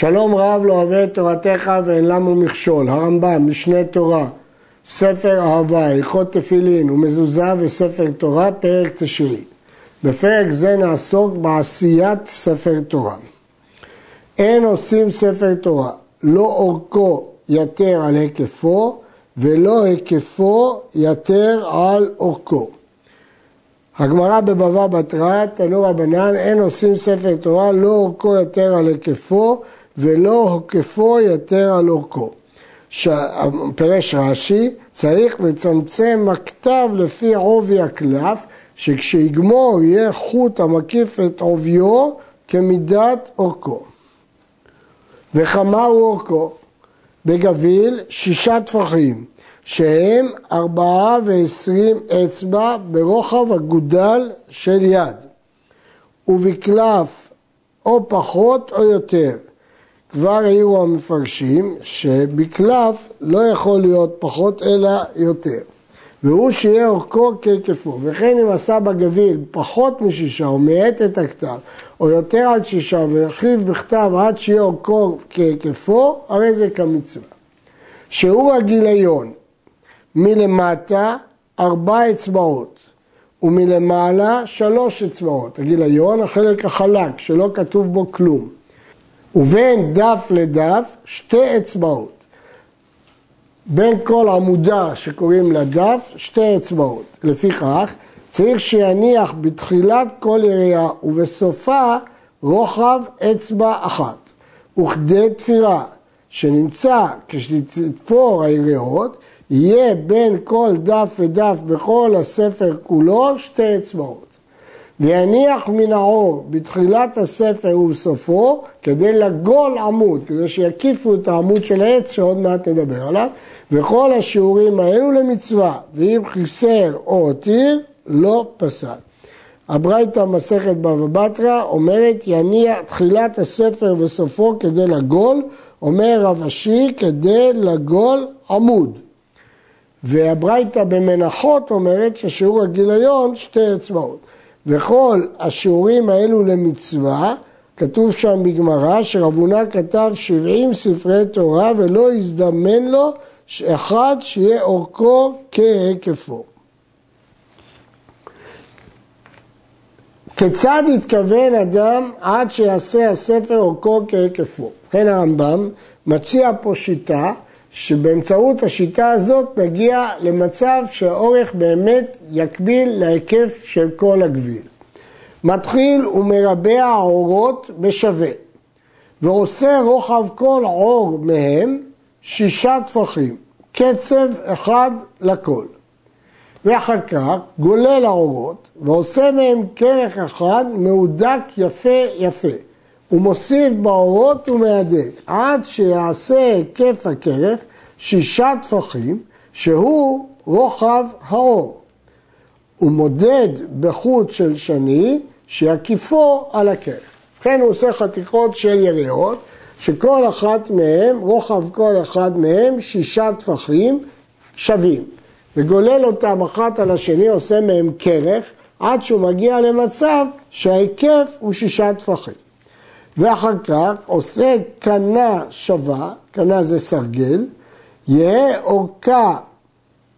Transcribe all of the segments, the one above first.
שלום רב לא אוהב את תורתך ואין למו מכשול, הרמב"ם, משנה תורה, ספר אהבה, הלכות תפילין ומזוזה וספר תורה, פרק תשעי. בפרק זה נעסוק בעשיית ספר תורה. אין עושים ספר תורה, לא אורכו יתר על היקפו ולא היקפו יתר על אורכו. הגמרא בבבא בתרא, תנו רבנן, אין עושים ספר תורה, לא אורכו יתר על היקפו ולא הוקפו יתר על אורכו. ש... פירש רש"י, צריך לצמצם הכתב לפי עובי הקלף, שכשיגמור יהיה חוט המקיף את עוביו כמידת אורכו. וכמה הוא אורכו? בגביל שישה טפחים, שהם ארבעה ועשרים אצבע ברוחב הגודל של יד, ובקלף או פחות או יותר. כבר העירו המפרשים שבקלף לא יכול להיות פחות אלא יותר. והוא שיהיה אורכו כהיקפו, וכן אם עשה בגביל פחות משישה או מאט את הכתב, או יותר על שישה וירחיב בכתב עד שיהיה אורכו כהיקפו, הרי זה כמצווה. שיעור הגיליון מלמטה ארבע אצבעות ומלמעלה שלוש אצבעות. הגיליון החלק החלק שלא כתוב בו כלום. ובין דף לדף שתי אצבעות. בין כל עמודה שקוראים לה דף שתי אצבעות. לפיכך צריך שיניח בתחילת כל יריעה ובסופה רוחב אצבע אחת. וכדי תפירה שנמצא כשתתפור היריעות יהיה בין כל דף ודף בכל הספר כולו שתי אצבעות. ויניח מן האור בתחילת הספר ובסופו כדי לגול עמוד, כדי שיקיפו את העמוד של העץ שעוד מעט נדבר עליו, וכל השיעורים האלו למצווה, ואם חיסר או הותיר, לא פסל. הברייתא מסכת בבא בתרא אומרת יניח תחילת הספר וסופו כדי לגול, אומר רב אשי כדי לגול עמוד. והברייתא במנחות אומרת ששיעור הגיליון שתי אצבעות. וכל השיעורים האלו למצווה, כתוב שם בגמרא שרב הונא כתב 70 ספרי תורה ולא הזדמן לו אחד שיהיה אורכו כהיקפו. כיצד התכוון אדם עד שיעשה הספר אורכו כהיקפו? לכן הרמב"ם מציע פה שיטה שבאמצעות השיטה הזאת נגיע למצב שהאורך באמת יקביל להיקף של כל הגביל. מתחיל ומרבע עורות בשווה, ועושה רוחב כל עור מהם שישה טפחים, קצב אחד לכל. ואחר כך גולל העורות ועושה מהם כרך אחד מהודק יפה יפה. הוא מוסיף באורות ומהדק עד שיעשה היקף הכרך שישה טפחים שהוא רוחב האור. הוא מודד בחוט של שני שיקיפו על הכרך. לכן הוא עושה חתיכות של יריעות שכל אחת מהם, רוחב כל אחד מהם שישה טפחים שווים. וגולל אותם אחת על השני, עושה מהם כרך עד שהוא מגיע למצב שההיקף הוא שישה טפחים. ואחר כך עושה קנה שווה, קנה זה סרגל, יהיה אורכה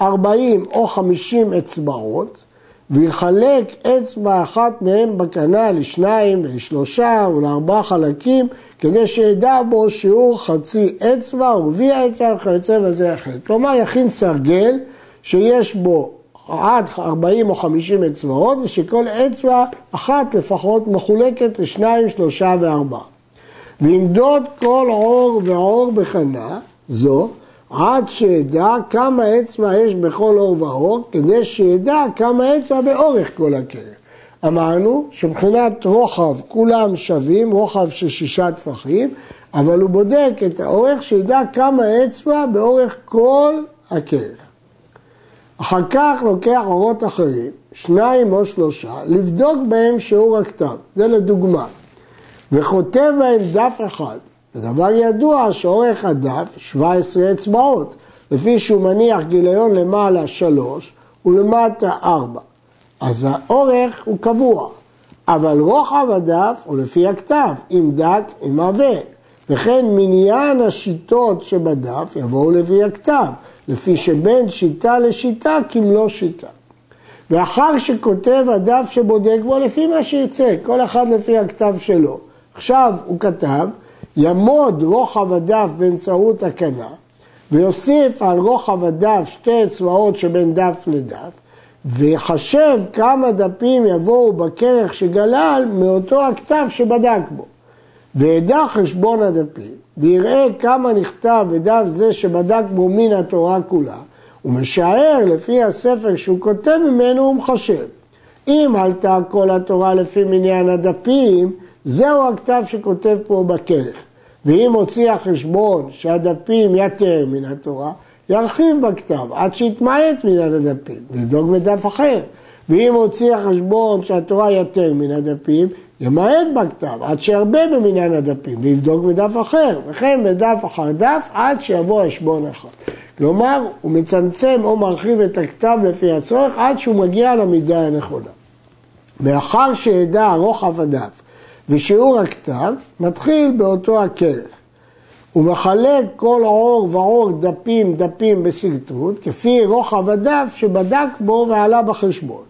40 או 50 אצבעות, ויחלק אצבע אחת מהם בקנה לשניים ולשלושה ולארבעה חלקים, כדי שידע בו שיעור חצי אצבע ורביע אצבע וכיוצא בזה אחר. כלומר יכין סרגל שיש בו עד 40 או 50 אצבעות, ושכל אצבע אחת לפחות מחולקת לשניים, שלושה וארבעה. וימדוד כל עור ועור בחנה זו, עד שידע כמה אצבע יש בכל עור ועור, כדי שידע כמה אצבע באורך כל הקרן. אמרנו שמבחינת רוחב כולם שווים, רוחב של שישה טפחים, אבל הוא בודק את האורך שידע כמה אצבע באורך כל הקרח. אחר כך לוקח אורות אחרים, שניים או שלושה, לבדוק בהם שיעור הכתב, זה לדוגמה, וכותב בהם דף אחד. זה דבר ידוע שאורך הדף 17 אצבעות, לפי שהוא מניח גיליון למעלה שלוש ולמטה ארבע. אז האורך הוא קבוע, אבל רוחב הדף הוא לפי הכתב, עם דק, עם עבה. וכן מניין השיטות שבדף יבואו לפי הכתב, לפי שבין שיטה לשיטה כמלוא שיטה. ואחר שכותב הדף שבודק בו לפי מה שירצה, כל אחד לפי הכתב שלו. עכשיו הוא כתב, ימוד רוחב הדף באמצעות הקנה, ויוסיף על רוחב הדף שתי אצבעות שבין דף לדף, ויחשב כמה דפים יבואו בכרך שגלל מאותו הכתב שבדק בו. וידע חשבון הדפים, ויראה כמה נכתב בדף זה שבדק בו מן התורה כולה, ומשער לפי הספר שהוא כותב ממנו הוא מחשב. אם עלתה כל התורה לפי מניין הדפים, זהו הכתב שכותב פה בכרך. ואם הוציא החשבון שהדפים יתר מן התורה, ירחיב בכתב עד שיתמעט מניין הדפים, ויבדוק בדף אחר. ואם הוציא החשבון שהתורה יתר מן הדפים, ימעט בכתב עד שירבה במניין הדפים, ויבדוק בדף אחר, וכן בדף אחר דף עד שיבוא חשבון אחד. כלומר, הוא מצמצם או מרחיב את הכתב לפי הצורך עד שהוא מגיע למידה הנכונה. מאחר שידע רוחב הדף ושיעור הכתב, מתחיל באותו הכרך. הוא מחלק כל עור ועור דפים דפים בסרטוט, כפי רוחב הדף שבדק בו ועלה בחשבון.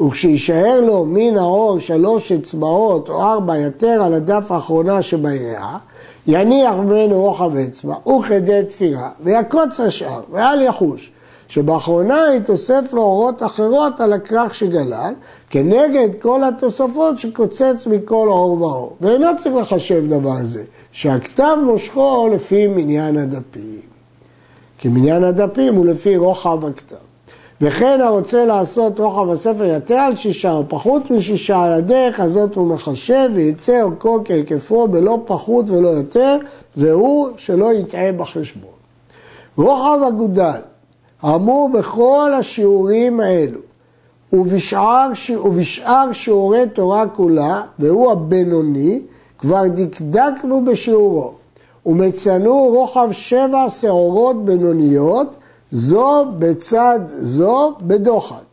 וכשיישאר לו מן העור שלוש אצבעות או ארבע יתר על הדף האחרונה שביריעה, יניח ממנו רוחב אצבע וכדי תפירה ויקוץ השאר ואל יחוש שבאחרונה יתוסף לו אורות אחרות על הכרך שגלל כנגד כל התוספות שקוצץ מכל עור ועור ואינו צריך לחשב דבר זה שהכתב מושכו לפי מניין הדפים. כי מניין הדפים הוא לפי רוחב הכתב וכן הרוצה לעשות רוחב הספר יתה על שישה או פחות משישה על הדרך הזאת הוא מחשב ויצא אורכו כהיקפו בלא פחות ולא יותר והוא שלא יטעה בחשבון. רוחב אגודל האמור בכל השיעורים האלו ובשאר, ובשאר שיעורי תורה כולה והוא הבינוני כבר דקדקנו בשיעורו ומצאנו רוחב שבע שעורות בינוניות זו בצד זו בדוחק.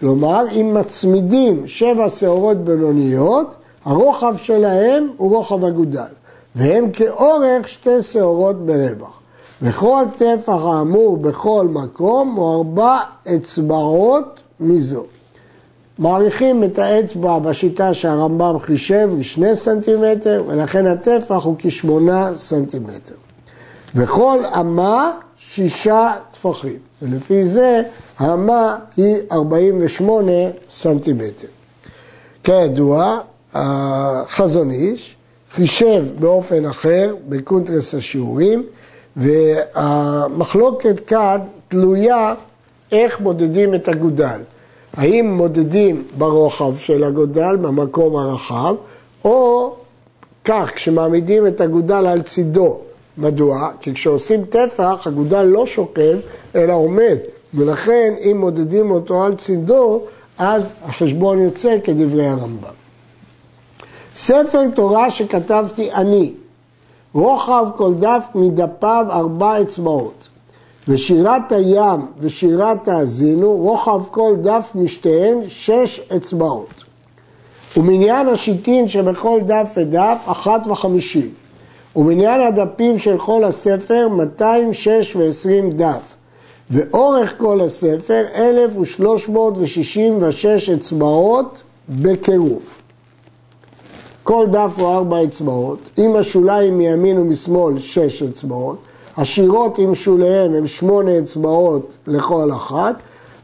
כלומר, אם מצמידים שבע שעורות בינוניות, הרוחב שלהם הוא רוחב אגודל, והם כאורך שתי שעורות ברווח. וכל טפח האמור בכל מקום הוא ארבע אצבעות מזו. מעריכים את האצבע בשיטה שהרמב"ם חישב לשני סנטימטר, ולכן הטפח הוא כשמונה סנטימטר. וכל אמה שישה טפחים, ולפי זה האמה היא 48 סנטימטר. כידוע, החזון איש חישב באופן אחר בקונטרס השיעורים, והמחלוקת כאן תלויה איך מודדים את הגודל. האם מודדים ברוחב של הגודל, במקום הרחב, או כך, כשמעמידים את הגודל על צידו, מדוע? כי כשעושים טפח, אגודל לא שוקל, אלא עומד, ולכן אם מודדים אותו על צידו, אז החשבון יוצא כדברי הרמב"ם. ספר תורה שכתבתי אני, רוחב כל דף מדפיו ארבע אצבעות, ושירת הים ושירת האזינו, רוחב כל דף משתיהן שש אצבעות. ומניין השיטין שבכל דף ודף אחת וחמישים. ומניין הדפים של כל הספר 206 דף, ואורך כל הספר 1,366 אצבעות בקירוב. כל דף הוא ארבע אצבעות, עם השוליים מימין ומשמאל שש אצבעות, השירות עם שוליהם הם שמונה אצבעות לכל אחת,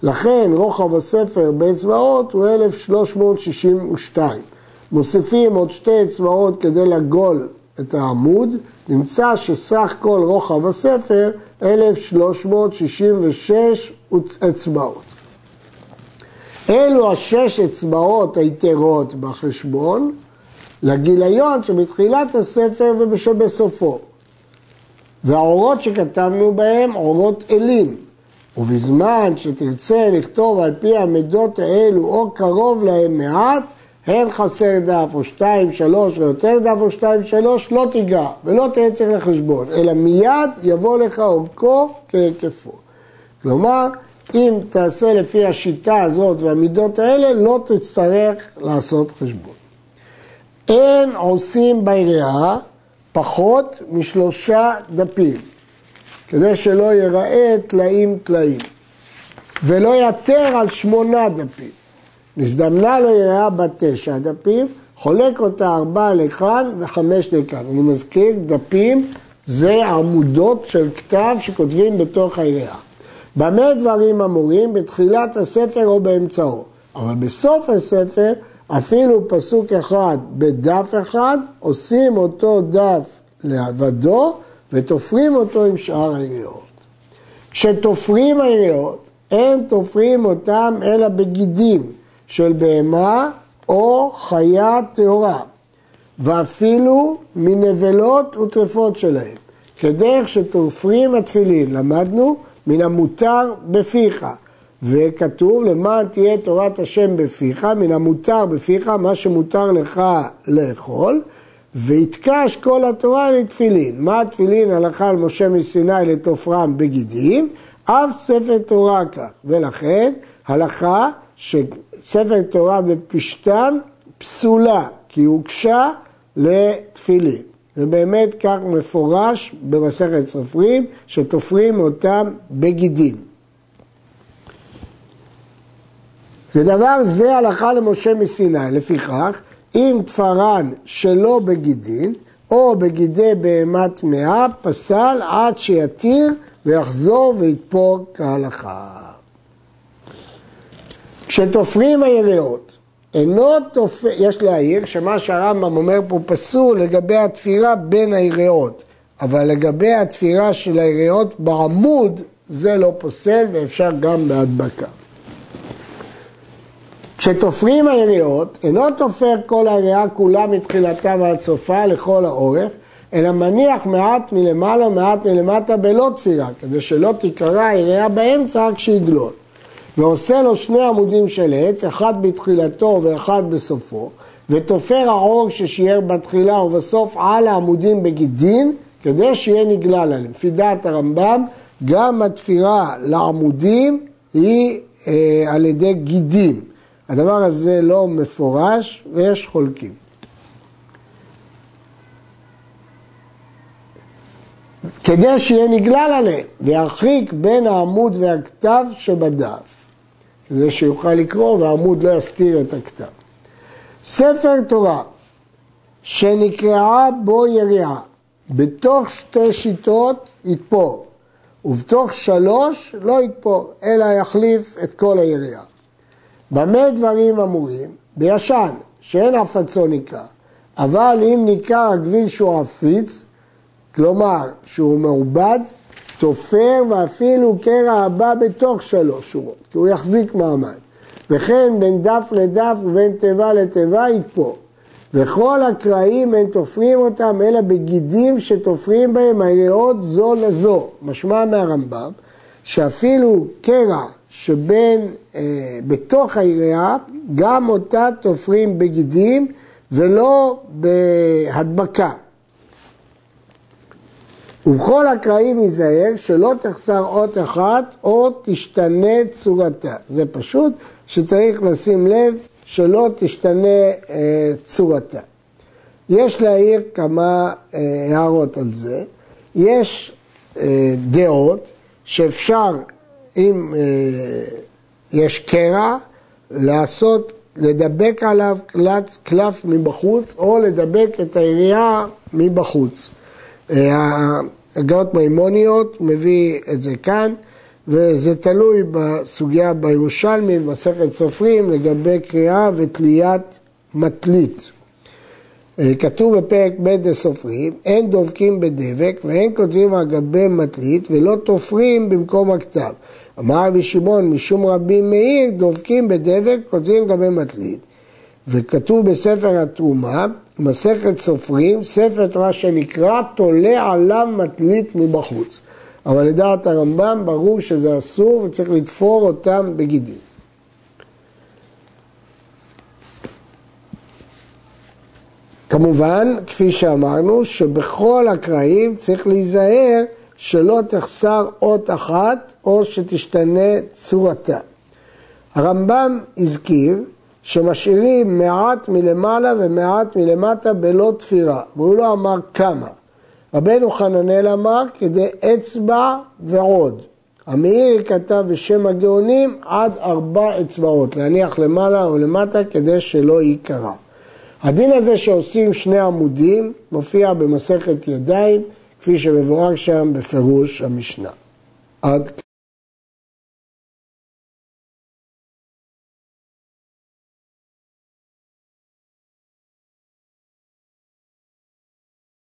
לכן רוחב הספר באצבעות הוא 1,362. מוסיפים עוד שתי אצבעות כדי לגול את העמוד, נמצא שסך כל רוחב הספר 1,366 אצבעות. אלו השש אצבעות היתרות בחשבון לגיליון שבתחילת הספר ובסופו. והאורות שכתבנו בהם אורות אלים, ובזמן שתרצה לכתוב על פי המידות האלו או קרוב להם מעט, הן חסר דף או שתיים, שלוש או יותר דף או שתיים, שלוש, לא תיגע ולא תהיה צריך לחשבון, אלא מיד יבוא לך אורכו כהיקפו. כלומר, אם תעשה לפי השיטה הזאת והמידות האלה, לא תצטרך לעשות חשבון. אין עושים ביריעה פחות משלושה דפים, כדי שלא ייראה טלאים טלאים, ולא יתר על שמונה דפים. נזדמנה לו יראה בת תשע דפים, חולק אותה ארבע לכאן וחמש לכאן. אני מזכיר, דפים זה עמודות של כתב שכותבים בתוך היריעה. במה דברים אמורים? בתחילת הספר או באמצעו. אבל בסוף הספר, אפילו פסוק אחד בדף אחד, עושים אותו דף לעבדו ותופרים אותו עם שאר היריעות. כשתופרים היריעות, אין תופרים אותם אלא בגידים של בהמה או חיה טהורה, ואפילו מנבלות וטרפות שלהם, כדרך שתופרים התפילין, למדנו, מן המותר בפיך. וכתוב למען תהיה תורת השם בפיך, מן המותר בפיך, מה שמותר לך לאכול, ויתקש כל התורה לתפילין. מה התפילין הלכה על משה מסיני לתופרם בגידים? אף ספר תורה כך. ולכן הלכה שספר תורה בפשתן פסולה, כי הוגשה לתפילין. ובאמת כך מפורש במסכת סופרים, שתופרים אותם בגידים. ודבר זה הלכה למשה מסיני, לפיכך, אם תפרן שלא בגידין, או בגידי בהמה טמאה, פסל עד שיתיר ויחזור ויתפור כהלכה. כשתופרים היריעות, אינו תופר, יש להעיר שמה שהרמב"ם אומר פה פסול לגבי התפירה בין היריעות, אבל לגבי התפירה של היריעות בעמוד זה לא פוסל ואפשר גם בהדבקה. כשתופרים היריעות, אינו תופר כל היריעה כולה מתחילתה ועד סופה לכל האורך, אלא מניח מעט מלמעלה ומעט מלמטה בלא תפירה, כדי שלא תיקרע היריעה באמצע כשיגלול. ועושה לו שני עמודים של עץ, אחד בתחילתו ואחד בסופו, ותופר העור ששיער בתחילה ובסוף על העמודים בגידין, כדי שיהיה נגלל עליהם. לפי דעת הרמב"ם, גם התפירה לעמודים היא אה, על ידי גידים. הדבר הזה לא מפורש ויש חולקים. כדי שיהיה נגלל עליהם וירחיק בין העמוד והכתב שבדף. כדי שיוכל לקרוא והעמוד לא יסתיר את הכתב. ספר תורה שנקראה בו יריעה בתוך שתי שיטות יתפור ובתוך שלוש לא יתפור אלא יחליף את כל היריעה. במה דברים אמורים? בישן, שאין הפצו ניכר, אבל אם ניכר הגביל שהוא עפיץ, כלומר שהוא מעובד, תופר ואפילו קרע הבא בתוך שלוש שורות, כי הוא יחזיק מעמד. וכן בין דף לדף ובין תיבה לתיבה יתפור. וכל הקרעים אין תופרים אותם אלא בגידים שתופרים בהם היריעות זו לזו. משמע מהרמב"ם שאפילו קרע שבין, אה, בתוך היריעה, גם אותה תופרים בגידים ולא בהדבקה. ובכל הקרעים ייזהר שלא תחסר אות אחת או תשתנה צורתה. זה פשוט שצריך לשים לב שלא תשתנה אה, צורתה. יש להעיר כמה אה, הערות על זה. יש אה, דעות שאפשר, אם אה, יש קרע, לעשות, לדבק עליו קלף, קלף מבחוץ או לדבק את היריעה מבחוץ. הגאות מימוניות מביא את זה כאן, וזה תלוי בסוגיה בירושלמי, במסכת סופרים, לגבי קריאה ותליית מטלית. אה, כתוב בפרק ב' לסופרים, אין דובקים בדבק ואין כותבים על גבי מטלית ולא תופרים במקום הכתב. אמר רבי שמעון, משום רבי מאיר, דובקים בדבק, כותבים גבי מטלית. וכתוב בספר התרומה, מסכת סופרים, ספר תורה שנקרא תולה עליו מטלית מבחוץ. אבל לדעת הרמב"ם ברור שזה אסור וצריך לתפור אותם בגידים. כמובן, כפי שאמרנו, שבכל הקרעים צריך להיזהר שלא תחסר אות אחת או שתשתנה צורתה. הרמב"ם הזכיר שמשאירים מעט מלמעלה ומעט מלמטה בלא תפירה, והוא לא אמר כמה. רבנו חננאל אמר כדי אצבע ועוד. המאיר כתב בשם הגאונים עד ארבע אצבעות, להניח למעלה או למטה כדי שלא ייקרע. הדין הזה שעושים שני עמודים מופיע במסכת ידיים, כפי שמבואר שם בפירוש המשנה. עד